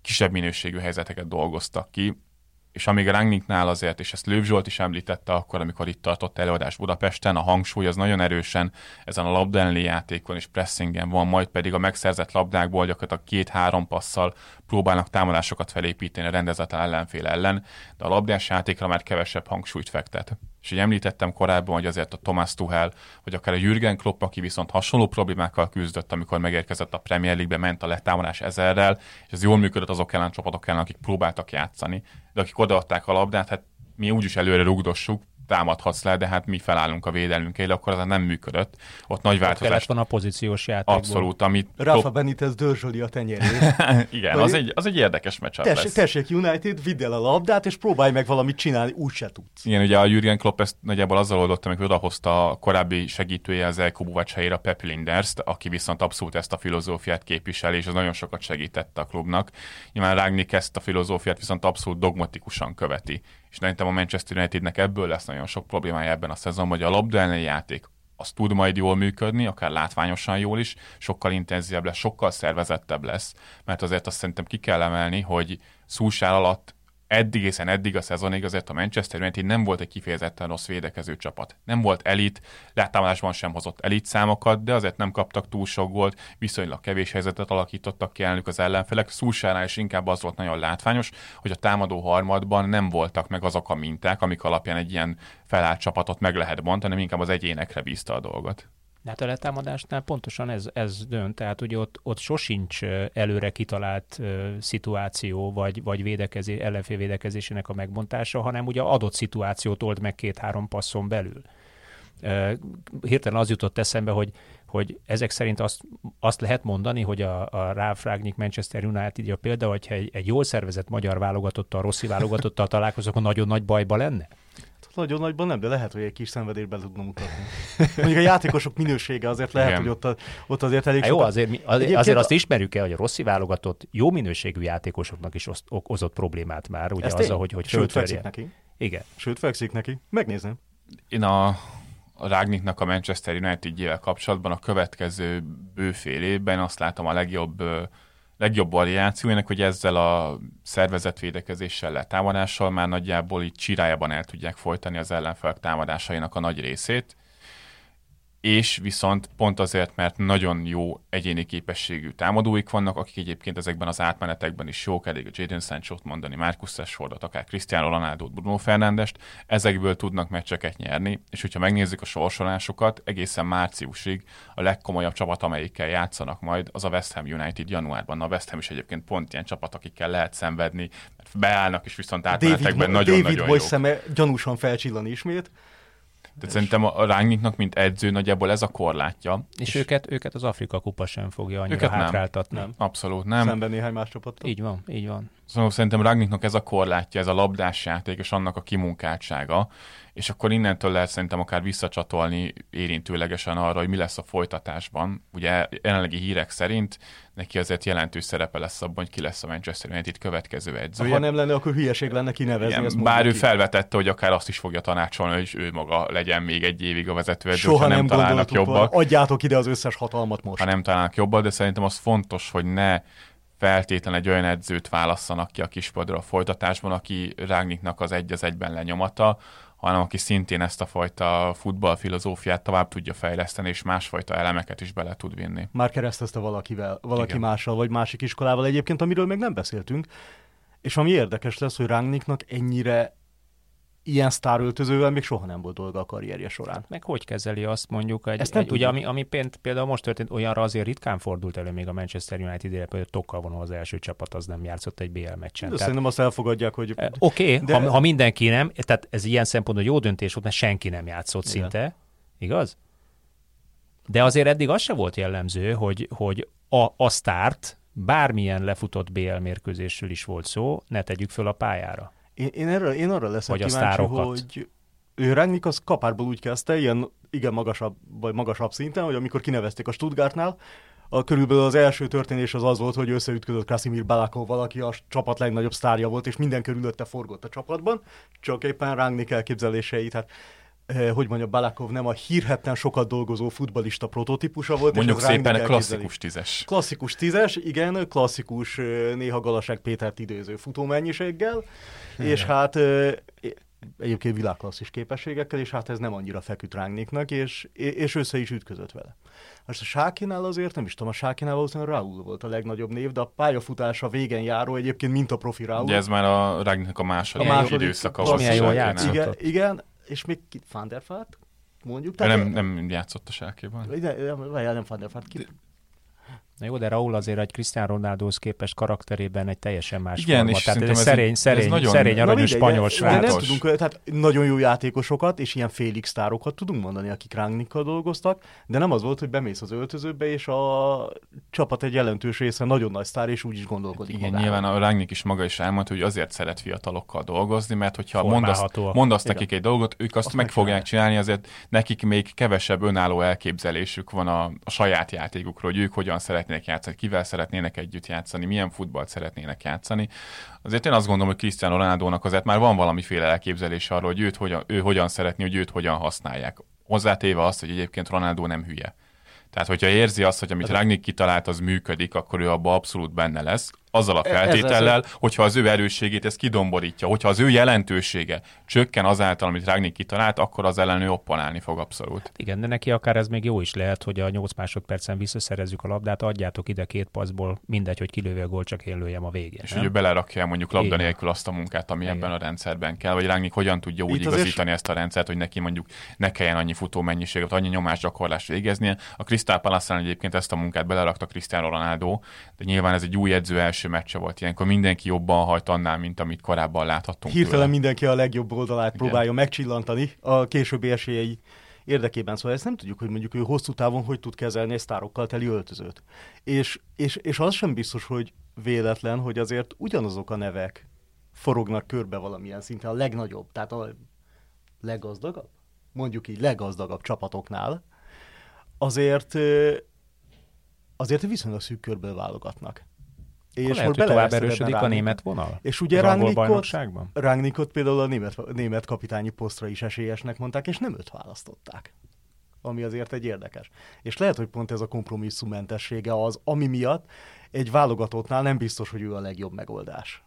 kisebb minőségű helyzeteket dolgoztak ki és amíg Rangnicknál azért, és ezt Lőv Zsolt is említette akkor, amikor itt tartott előadás Budapesten, a hangsúly az nagyon erősen ezen a labda játékon és pressingen van, majd pedig a megszerzett labdákból gyakorlatilag két-három passzal próbálnak támadásokat felépíteni a rendezetlen ellenfél ellen, de a labdás játékra már kevesebb hangsúlyt fektet. És így említettem korábban, hogy azért a Thomas Tuchel, vagy akár a Jürgen Klopp, aki viszont hasonló problémákkal küzdött, amikor megérkezett a Premier League-be, ment a letámadás ezerrel, és ez jól működött azok ellen csapatok ellen, akik próbáltak játszani. De akik odaadták a labdát, hát mi úgyis előre rugdossuk, támadhatsz le, de hát mi felállunk a védelmünk élő, akkor az nem működött. Ott nagy változás. van a pozíciós játékból. Abszolút, amit... Rafa top... Benitez dörzsöli a tenyerét. [LAUGHS] Igen, az egy, az egy érdekes meccs tessék, lesz. Tessék United, vidd el a labdát, és próbálj meg valamit csinálni, úgy se tudsz. Igen, ugye a Jürgen Klopp ezt nagyjából azzal oldotta, amikor odahozta a korábbi segítője az Elko Buvacs helyére, Pep Linders-t, aki viszont abszolút ezt a filozófiát képviseli, és az nagyon sokat segítette a klubnak. Nyilván Rágnik ezt a filozófiát viszont abszolút dogmatikusan követi és szerintem a Manchester Unitednek ebből lesz nagyon sok problémája ebben a szezonban, hogy a labda játék az tud majd jól működni, akár látványosan jól is, sokkal intenzívebb lesz, sokkal szervezettebb lesz, mert azért azt szerintem ki kell emelni, hogy Szúsál alatt eddig, hiszen eddig a szezonig azért a Manchester United nem volt egy kifejezetten rossz védekező csapat. Nem volt elit, látámadásban sem hozott elit számokat, de azért nem kaptak túl sok gólt, viszonylag kevés helyzetet alakítottak ki ellenük az ellenfelek. Szúsánál is inkább az volt nagyon látványos, hogy a támadó harmadban nem voltak meg azok a minták, amik alapján egy ilyen felállt csapatot meg lehet bontani, hanem inkább az egyénekre bízta a dolgot. De hát a letámadásnál pontosan ez, ez dönt, tehát ugye ott, ott sosincs előre kitalált uh, szituáció, vagy, vagy védekezés, ellenfél védekezésének a megbontása, hanem ugye adott szituációt old meg két-három passzon belül. Uh, hirtelen az jutott eszembe, hogy, hogy ezek szerint azt, azt lehet mondani, hogy a, a Ralph Ragnick Manchester United a példa, hogyha egy, egy jól szervezett magyar válogatottal, Rossi válogatottal találkozok, akkor nagyon nagy bajba lenne? Nagyon nagyban nem, de lehet, hogy egy kis szenvedést be tudnom mutatni. Mondjuk a játékosok minősége azért lehet, Igen. hogy ott, ott azért elég Jó, azért, mi, azért, azért azt ismerjük el, hogy a Rossi válogatott jó minőségű játékosoknak is okozott problémát már, ugye az, hogy, hogy Sőt, fekszik neki. Igen. Sőt, fekszik neki. Megnézem. Én a, a Rágniknak a Manchester United-jével kapcsolatban a következő bőfél évben azt látom a legjobb legjobb variációjának, hogy ezzel a szervezetvédekezéssel, letámadással már nagyjából így csirájában el tudják folytani az ellenfelek támadásainak a nagy részét, és viszont pont azért, mert nagyon jó egyéni képességű támadóik vannak, akik egyébként ezekben az átmenetekben is jók, elég a Jadon sancho mondani, Marcus Rashfordot, akár Cristiano ronaldo Bruno Fernandest, ezekből tudnak meccseket nyerni, és hogyha megnézzük a sorsolásokat, egészen márciusig a legkomolyabb csapat, amelyikkel játszanak majd, az a West Ham United januárban. Na, a West Ham is egyébként pont ilyen csapat, akikkel lehet szenvedni, mert beállnak, és viszont átmenetekben nagyon-nagyon David Boy szeme gyanúsan felcsillan ismét. Tehát szerintem a Rangnicknak, mint edző, nagyjából ez a korlátja. És, és őket, őket az Afrika kupa sem fogja annyira őket hátráltatni. Nem. Abszolút nem. Szemben néhány más csapattal. Így van, így van. Szóval szerintem Rangnicknak ez a korlátja, ez a labdás játék, és annak a kimunkáltsága, és akkor innentől lehet szerintem akár visszacsatolni érintőlegesen arra, hogy mi lesz a folytatásban. Ugye jelenlegi hírek szerint neki azért jelentős szerepe lesz abban, hogy ki lesz a Manchester United következő edzője. Ha nem lenne, akkor hülyeség lenne kinevezni. Igen, bár ő ki. felvetette, hogy akár azt is fogja tanácsolni, hogy ő maga legyen még egy évig a vezetőedző, Soha ha nem, nem találnak jobbak. Adjátok ide az összes hatalmat most. Ha nem találnak jobbak, de szerintem az fontos, hogy ne feltétlen egy olyan edzőt válasszanak ki a kispadra a folytatásban, aki Rágniknak az egy az egyben lenyomata, hanem aki szintén ezt a fajta futballfilozófiát tovább tudja fejleszteni, és másfajta elemeket is bele tud vinni. Már keresztezte valakivel, valaki Igen. mással, vagy másik iskolával egyébként, amiről még nem beszéltünk, és ami érdekes lesz, hogy Rangnicknak ennyire ilyen sztáröltözővel még soha nem volt dolga a karrierje során. Meg hogy kezeli azt mondjuk, egy, Ezt egy, ugye, ami, ami például most történt, olyanra azért ritkán fordult elő még a Manchester United ére, hogy Tokkal van az első csapat az nem játszott egy BL meccsen. De tehát, szerintem azt elfogadják, hogy... Oké, okay, de... ha, ha, mindenki nem, tehát ez ilyen szempontból jó döntés volt, mert senki nem játszott Igen. szinte, igaz? De azért eddig az se volt jellemző, hogy, hogy a, a start bármilyen lefutott BL mérkőzésről is volt szó, ne tegyük föl a pályára. Én, én, erre, én arra leszek Vagy kíváncsi, hogy ő Rangnick az kapárból úgy kezdte, ilyen igen magasabb, vagy magasabb szinten, hogy amikor kinevezték a Stuttgartnál, a, körülbelül az első történés az az volt, hogy összeütközött Krasimir Balakovval, aki a csapat legnagyobb sztárja volt, és minden körülötte forgott a csapatban, csak éppen Rangnick elképzelései, tehát eh, hogy mondja, Balakov nem a hírhetten sokat dolgozó futbalista prototípusa volt. Mondjuk és szépen a klasszikus tízes. Klasszikus tízes, igen, klasszikus, eh, néha Galasság Pétert idéző futómennyiséggel, és hát egyébként világklasszis képességekkel, és hát ez nem annyira feküdt rángnéknak, és, és össze is ütközött vele. Most a Sákinál azért, nem is tudom, a Sákinál valószínűleg Raúl volt a legnagyobb név, de a pályafutása végen járó egyébként mint a profi Raúl. De ez már a Rágnak a második, a második időszaka volt. Milyen jól játszott. Igen, igen, és még Van der mondjuk. Tehát nem, nem játszott a Sákéban. Nem, nem Van der Ki, Na jó, de Raúl azért egy Cristiano Ronaldohoz képest karakterében egy teljesen más Igen, forma. És tehát ez szerény, szerény, ez nagyon... szerény aranyos spanyol srác. Nem tudunk, tehát nagyon jó játékosokat és ilyen félig sztárokat tudunk mondani, akik Rangnikkal dolgoztak, de nem az volt, hogy bemész az öltözőbe, és a csapat egy jelentős része nagyon nagy sztár, és úgy is gondolkodik Igen, magára. nyilván a Rangnick is maga is elmondta, hogy azért szeret fiatalokkal dolgozni, mert hogyha mondasz, mondasz nekik egy dolgot, ők azt, azt meg fogják csinálni, azért nekik még kevesebb önálló elképzelésük van a, a saját játékukról, hogy ők hogyan szeretnének játszani, kivel szeretnének együtt játszani, milyen futballt szeretnének játszani. Azért én azt gondolom, hogy Cristiano Ronaldo-nak azért már van valamiféle elképzelés arról, hogy őt hogyan, ő hogyan szeretné, hogy őt hogyan használják. Hozzátéve azt, hogy egyébként Ronaldo nem hülye. Tehát, hogyha érzi azt, hogy amit Ragnik kitalált, az működik, akkor ő abban abszolút benne lesz azzal a e- feltétellel, ez, ez, hogyha az ő erősségét ez kidomborítja, hogyha az ő jelentősége csökken azáltal, amit Ragnik kitalált, akkor az ellen ő opponálni fog abszolút. Igen, de neki akár ez még jó is lehet, hogy a 8 másodpercen visszaszerezzük a labdát, adjátok ide két paszból, mindegy, hogy kilőve a gól, csak én lőjem a végén. És nem? hogy ő belerakja mondjuk labda Igen. nélkül azt a munkát, ami Igen. ebben a rendszerben kell, vagy Ragnik hogyan tudja úgy Itt igazítani ezt a rendszert, hogy neki mondjuk ne kelljen annyi futó mennyiséget, annyi nyomásgyakorlást végeznie. A Crystal palace egyébként ezt a munkát belerakta Cristiano Ronaldo, de nyilván ez egy új edző első meccse volt. Ilyenkor mindenki jobban hajt annál, mint amit korábban láthattunk. Hirtelen tőle. mindenki a legjobb oldalát Igen. próbálja megcsillantani a későbbi esélyei érdekében. Szóval ezt nem tudjuk, hogy mondjuk ő hosszú távon hogy tud kezelni egy sztárokkal teli öltözőt. És, és, és az sem biztos, hogy véletlen, hogy azért ugyanazok a nevek forognak körbe valamilyen szinten a legnagyobb, tehát a leggazdagabb, mondjuk így leggazdagabb csapatoknál, azért azért viszonylag szűk körből válogatnak. És lehet, hogy tovább erősödik a német vonal? És ugye Rangnickot, Rangnickot például a német, német kapitányi posztra is esélyesnek mondták, és nem őt választották. Ami azért egy érdekes. És lehet, hogy pont ez a kompromisszummentessége az, ami miatt egy válogatottnál nem biztos, hogy ő a legjobb megoldás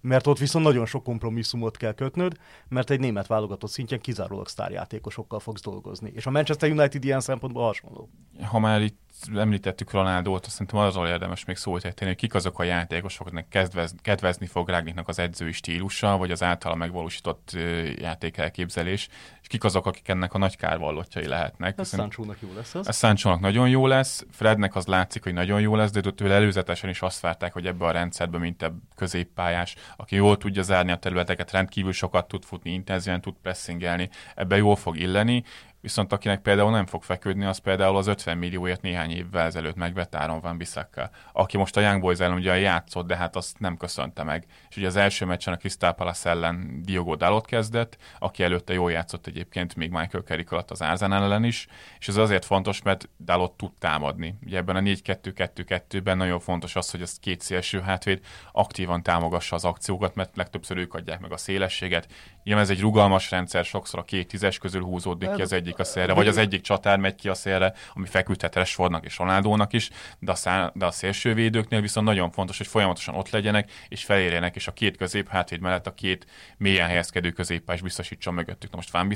mert ott viszont nagyon sok kompromisszumot kell kötnöd, mert egy német válogatott szintjén kizárólag sztárjátékosokkal fogsz dolgozni. És a Manchester United ilyen szempontból hasonló. Ha már itt említettük Ronaldót, azt szerintem arról érdemes még szót tenni, hogy kik azok a játékosok, akiknek kedvez, kedvezni fog Rágniknak az edzői stílusa, vagy az általa megvalósított játékelképzelés, és kik azok, akik ennek a nagy kárvallottjai lehetnek. Ez Sancho-nak jó lesz az. Ez sancho nagyon jó lesz, Frednek az látszik, hogy nagyon jó lesz, de tőle előzetesen is azt várták, hogy ebbe a rendszerbe, mint a középpályás, aki jól tudja zárni a területeket, rendkívül sokat tud futni, intenzíven tud pressingelni, ebbe jól fog illeni, Viszont akinek például nem fog feküdni, az például az 50 millióért néhány évvel ezelőtt megvett Áron Van Bissaka, aki most a Young Boys ellen ugye játszott, de hát azt nem köszönte meg. És ugye az első meccsen a Crystal Palace ellen Diogo Dalot kezdett, aki előtte jól játszott egyébként még Michael Carrick alatt az Arsenal ellen is, és ez azért fontos, mert Dalot tud támadni. Ugye ebben a 4-2-2-2-ben nagyon fontos az, hogy ezt két szélső hátvéd aktívan támogassa az akciókat, mert legtöbbször ők adják meg a szélességet. Nyilván ez egy rugalmas rendszer, sokszor a két tízes közül húzódik ki az egyik a szélre, vagy az egyik csatár megy ki a szélre, ami feküdhet Rashfordnak és Ronaldónak is, de a, szá- de a szélsővédőknél viszont nagyon fontos, hogy folyamatosan ott legyenek, és felérjenek, és a két közép hátvéd mellett a két mélyen helyezkedő középpás biztosítson mögöttük. Na most Van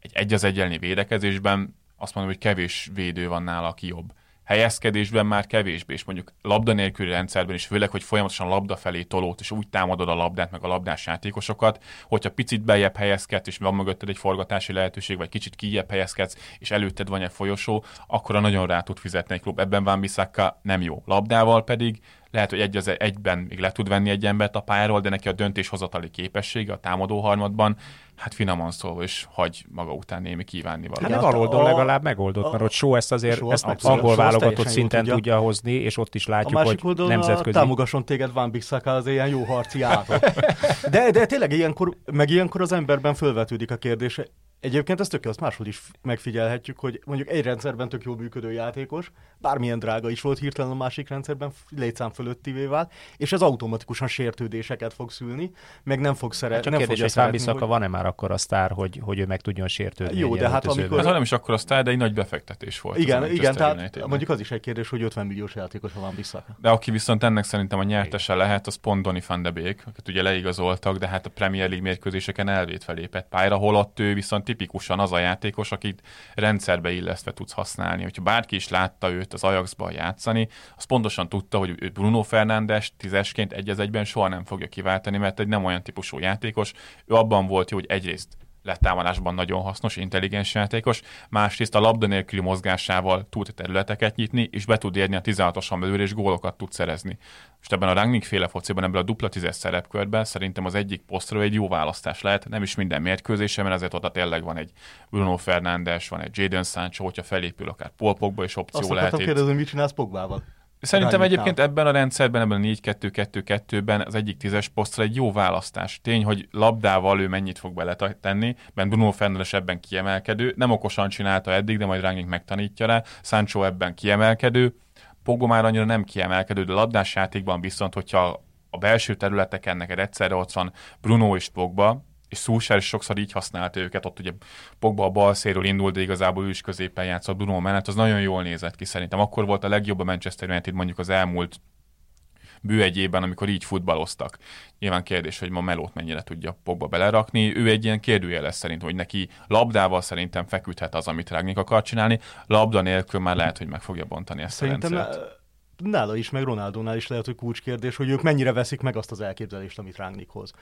egy egy az egyenlni védekezésben azt mondom, hogy kevés védő van nála, aki jobb helyezkedésben már kevésbé, és mondjuk labda nélküli rendszerben is, főleg, hogy folyamatosan labda felé tolót, és úgy támadod a labdát, meg a labdás játékosokat, hogyha picit bejebb helyezkedsz, és van mögötted egy forgatási lehetőség, vagy kicsit kijebb helyezkedsz, és előtted van egy folyosó, akkor nagyon rá tud fizetni egy klub. Ebben Van Bissaka nem jó. Labdával pedig lehet, hogy egy az egyben még le tud venni egy embert a pályáról, de neki a döntéshozatali képessége a támadó harmadban, hát finoman szólva is hagy maga után némi kívánni valamit. Hát Valoldon legalább megoldott, mert ott Só ezt azért ezt angol válogatott szinten tudja. tudja hozni, és ott is látjuk, a hogy nemzetközi. támogasson téged Van Bissaka az ilyen jó harci De, de tényleg ilyenkor, meg ilyenkor az emberben fölvetődik a kérdés, Egyébként ezt tök azt máshol is megfigyelhetjük, hogy mondjuk egy rendszerben tök jól működő játékos, bármilyen drága is volt, hirtelen a másik rendszerben létszám fölöttivé vált, és ez automatikusan sértődéseket fog szülni, meg nem fog szeretni. Csak kérdés, hogy Fábiszaka hogy... van-e már akkor a sztár, hogy, hogy ő meg tudjon sértődni? Jó, de hát amikor... Hát nem is akkor a sztár, de egy nagy befektetés volt. Igen, igen tehát mondjuk az is egy kérdés, hogy 50 milliós játékos van vissza. De aki viszont ennek szerintem a nyertese lehet, az pont Donny van de Beek, akit ugye leigazoltak, de hát a Premier League mérkőzéseken elvét felépett pályára, holott ő viszont tipikusan az a játékos, akit rendszerbe illesztve tudsz használni. Hogyha bárki is látta őt az Ajaxban játszani, az pontosan tudta, hogy Bruno Fernándes tízesként egy egyben soha nem fogja kiváltani, mert egy nem olyan típusú játékos. Ő abban volt jó, hogy egyrészt letámadásban nagyon hasznos, intelligens játékos, másrészt a labda nélküli mozgásával tud területeket nyitni, és be tud érni a 16-oson belül, és gólokat tud szerezni. És ebben a Rangnick féle fociban, ebben a dupla tízes szerepkörben szerintem az egyik posztról egy jó választás lehet, nem is minden mérkőzése, mert azért ott tényleg van egy Bruno Fernández, van egy Jadon Sancho, hogyha felépül akár Paul Pogba, és opció Azt lehet. Azt kérdezni, mit csinálsz Pogbával? Szerintem egyébként ebben a rendszerben, ebben a 4-2-2-2-ben az egyik tízes posztra egy jó választás. Tény, hogy labdával ő mennyit fog beletenni, mert Bruno Fernandes ebben kiemelkedő, nem okosan csinálta eddig, de majd Rangnick megtanítja rá, Sancho ebben kiemelkedő, Pogba már annyira nem kiemelkedő, de labdás játékban viszont, hogyha a belső területeken neked egyszerre ott van Bruno és Pogba, és Szúsár is sokszor így használta őket, ott ugye Pogba a bal széről indult, de igazából ő is középen játszott Bruno mellett, az nagyon jól nézett ki szerintem. Akkor volt a legjobb a Manchester United mondjuk az elmúlt bő egyében, amikor így futballoztak. Nyilván kérdés, hogy ma Melót mennyire tudja Pogba belerakni. Ő egy ilyen kérdője lesz szerintem, hogy neki labdával szerintem feküdhet az, amit Ragnik akar csinálni. Labda nélkül már lehet, hogy meg fogja bontani ezt szerintem a rendszert. Nála is, meg Ronaldónál is lehet, hogy kulcskérdés, hogy ők mennyire veszik meg azt az elképzelést, amit Rangnick hoz.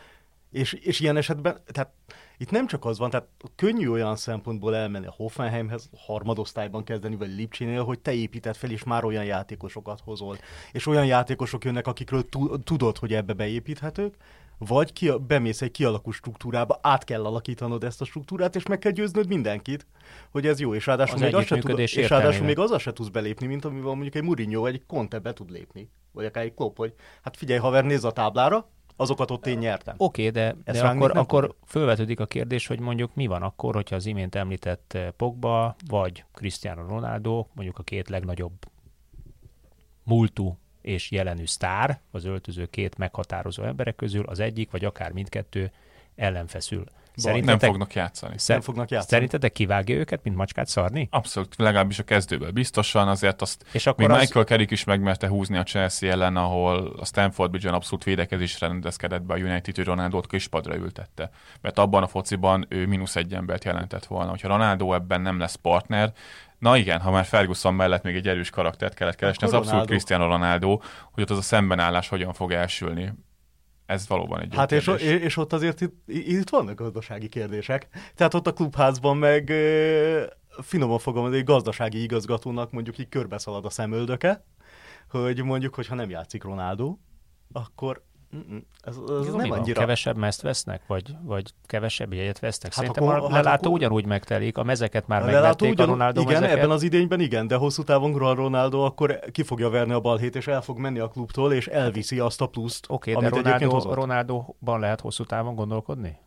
És, és ilyen esetben, tehát itt nem csak az van, tehát könnyű olyan szempontból elmenni a Hoffenheimhez, harmadosztályban kezdeni, vagy Lipcsinél, hogy te építed fel, és már olyan játékosokat hozol. És olyan játékosok jönnek, akikről tudod, hogy ebbe beépíthetők, vagy ki, bemész egy kialakult struktúrába, át kell alakítanod ezt a struktúrát, és meg kell győznöd mindenkit, hogy ez jó, és ráadásul, még, az se tud, és ráadásul még azzal se tudsz belépni, mint amivel mondjuk egy Mourinho vagy egy Conte be tud lépni, vagy akár egy Klopp, hogy hát figyelj haver, nézz a táblára, azokat ott én nyertem. Oké, okay, de, de akkor, akkor fölvetődik a kérdés, hogy mondjuk mi van akkor, hogyha az imént említett eh, Pogba, vagy Cristiano Ronaldo, mondjuk a két legnagyobb múltú és jelenű sztár, az öltöző két meghatározó emberek közül az egyik, vagy akár mindkettő ellenfeszül. Szerintetek, nem fognak játszani. Szer- nem fognak játszani. Szerintetek kivágja őket, mint macskát szarni? Abszolút, legalábbis a kezdőből biztosan, azért azt és akkor még az... Michael Carrick is megmerte húzni a Chelsea ellen, ahol a Stanford Bridge-en abszolút védekezésre rendezkedett be a United, hogy Ronaldo-t kispadra ültette. Mert abban a fociban ő mínusz egy embert jelentett volna. Hogyha Ronaldo ebben nem lesz partner, Na igen, ha már Ferguson mellett még egy erős karaktert kellett keresni, az abszolút Cristiano Ronaldo, hogy ott az a szembenállás hogyan fog elsülni ez valóban egy Hát és, és ott azért itt, itt vannak gazdasági kérdések. Tehát ott a klubházban meg finoman fogom, egy gazdasági igazgatónak mondjuk így körbeszalad a szemöldöke, hogy mondjuk, hogyha nem játszik Ronaldo, akkor ez, ez nem annyira... Kevesebb mezt vesznek, vagy, vagy kevesebb jegyet vesznek? Hát Szerintem akkor, a lelátó hát akkor... ugyanúgy megtelik, a mezeket már a megvették ugyan... a Ronaldo Igen, mezeket. ebben az idényben igen, de hosszú távon Ronaldo akkor ki fogja verni a balhét, és el fog menni a klubtól, és elviszi azt a pluszt, Oké, okay, de Ronaldo, Ronaldo-ban lehet hosszú távon gondolkodni?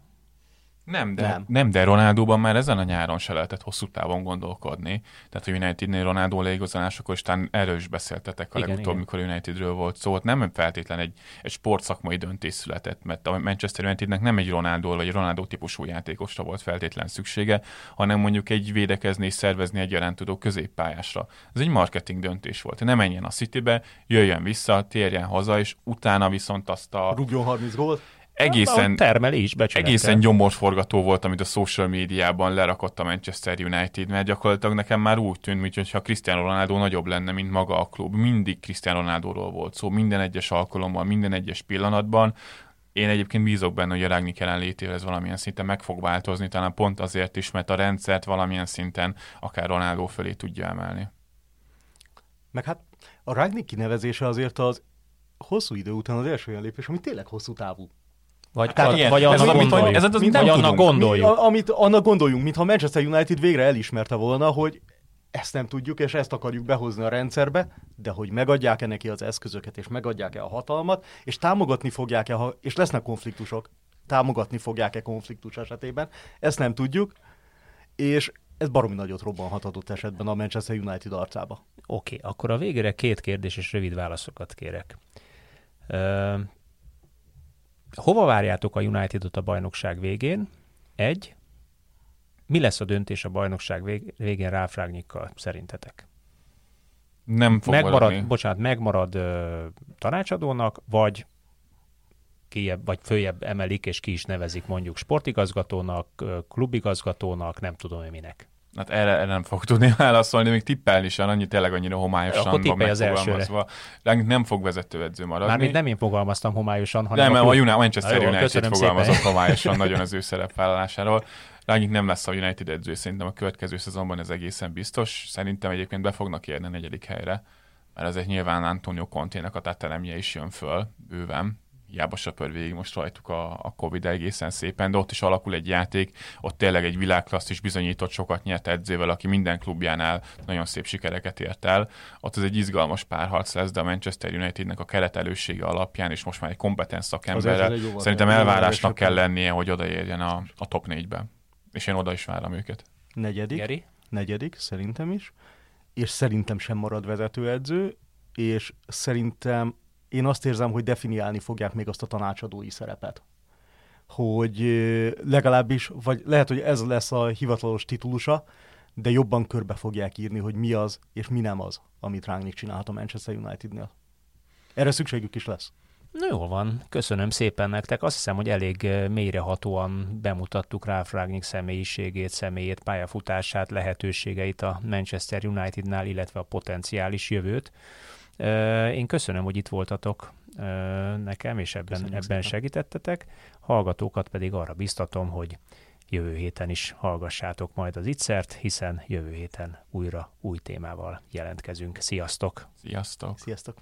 Nem, de, nem. nem, de Ronaldóban már ezen a nyáron se lehetett hosszú távon gondolkodni. Tehát a Unitednél Ronaldo leigazolásakor, és talán erről is beszéltetek a igen, legutóbb, igen. mikor Unitedről volt szó. Ott nem feltétlen egy, egy sportszakmai döntés született, mert a Manchester Unitednek nem egy Ronaldo vagy Ronaldo típusú játékosra volt feltétlen szüksége, hanem mondjuk egy védekezni és szervezni egyaránt tudó középpályásra. Ez egy marketing döntés volt. Ne menjen a Citybe, jöjjön vissza, térjen haza, és utána viszont azt a... Rúgjon 30 gólt egészen, termelés, egészen gyomorforgató volt, amit a social médiában lerakott a Manchester United, mert gyakorlatilag nekem már úgy tűnt, mintha Cristiano Ronaldo nagyobb lenne, mint maga a klub. Mindig Cristiano Ronaldo-ról volt szó, minden egyes alkalommal, minden egyes pillanatban. Én egyébként bízok benne, hogy a Ragnik jelenlétével ez valamilyen szinten meg fog változni, talán pont azért is, mert a rendszert valamilyen szinten akár Ronaldo fölé tudja emelni. Meg hát a Ragnik kinevezése azért az hosszú idő után az első olyan lépés, ami tényleg hosszú távú. Vagy, Tehát a, ilyen, vagy, ez, gondoljuk, amit, ez, az, mint, vagy annak gondoljuk. Mi, amit annak gondoljunk, mintha Manchester United végre elismerte volna, hogy ezt nem tudjuk, és ezt akarjuk behozni a rendszerbe, de hogy megadják-e neki az eszközöket, és megadják-e a hatalmat, és támogatni fogják-e, és lesznek konfliktusok, támogatni fogják-e konfliktus esetében, ezt nem tudjuk, és ez baromi nagyot robbanhat adott esetben a Manchester United arcába. Oké, okay, akkor a végére két kérdés és rövid válaszokat kérek. Hova várjátok a Unitedot a bajnokság végén? Egy. Mi lesz a döntés a bajnokság végén Ralf Ragnikkal szerintetek? Nem fog megmarad, maradni. Bocsánat, megmarad ö, tanácsadónak, vagy kiebb, vagy följebb emelik, és ki is nevezik mondjuk sportigazgatónak, klubigazgatónak, nem tudom minek. Hát erre, erre nem fog tudni [LAUGHS] válaszolni, még tippelni sem, annyi tényleg annyira homályosan Akkor van az megfogalmazva. Nem fog vezetőedző maradni. Mármint nem én fogalmaztam homályosan, hanem nem, a, a, a Manchester jó, United fogalmazott [LAUGHS] homályosan nagyon az ő [LAUGHS] szerepvállalásáról. Rágik nem lesz a United edző, szerintem a következő szezonban ez egészen biztos. Szerintem egyébként be fognak érni a negyedik helyre, mert ezek nyilván Antonio Contének a tetelemje is jön föl bőven, hiába söpör végig most rajtuk a, a Covid egészen szépen, de ott is alakul egy játék, ott tényleg egy világklassz is bizonyított, sokat nyert edzővel, aki minden klubjánál nagyon szép sikereket ért el. Ott ez egy izgalmas párharc lesz, de a Manchester Unitednek a keretelősége alapján, és most már egy kompetens szakemberrel, szerintem elvárásnak kell lennie, hogy odaérjen a, a top négybe. És én oda is várom őket. Negyedik. Geri? Negyedik, szerintem is. És szerintem sem marad vezetőedző, és szerintem én azt érzem, hogy definiálni fogják még azt a tanácsadói szerepet. Hogy legalábbis, vagy lehet, hogy ez lesz a hivatalos titulusa, de jobban körbe fogják írni, hogy mi az, és mi nem az, amit Rangnick csinálhat a Manchester Unitednél. Erre szükségük is lesz. Na jó van, köszönöm szépen nektek. Azt hiszem, hogy elég mélyrehatóan bemutattuk Ralph Ragnick személyiségét, személyét, pályafutását, lehetőségeit a Manchester Unitednál, illetve a potenciális jövőt. Én köszönöm, hogy itt voltatok nekem, és ebben, ebben segítettetek. Hallgatókat pedig arra biztatom, hogy jövő héten is hallgassátok majd az ittszert, hiszen jövő héten újra új témával jelentkezünk. Sziasztok! Sziasztok! Sziasztok!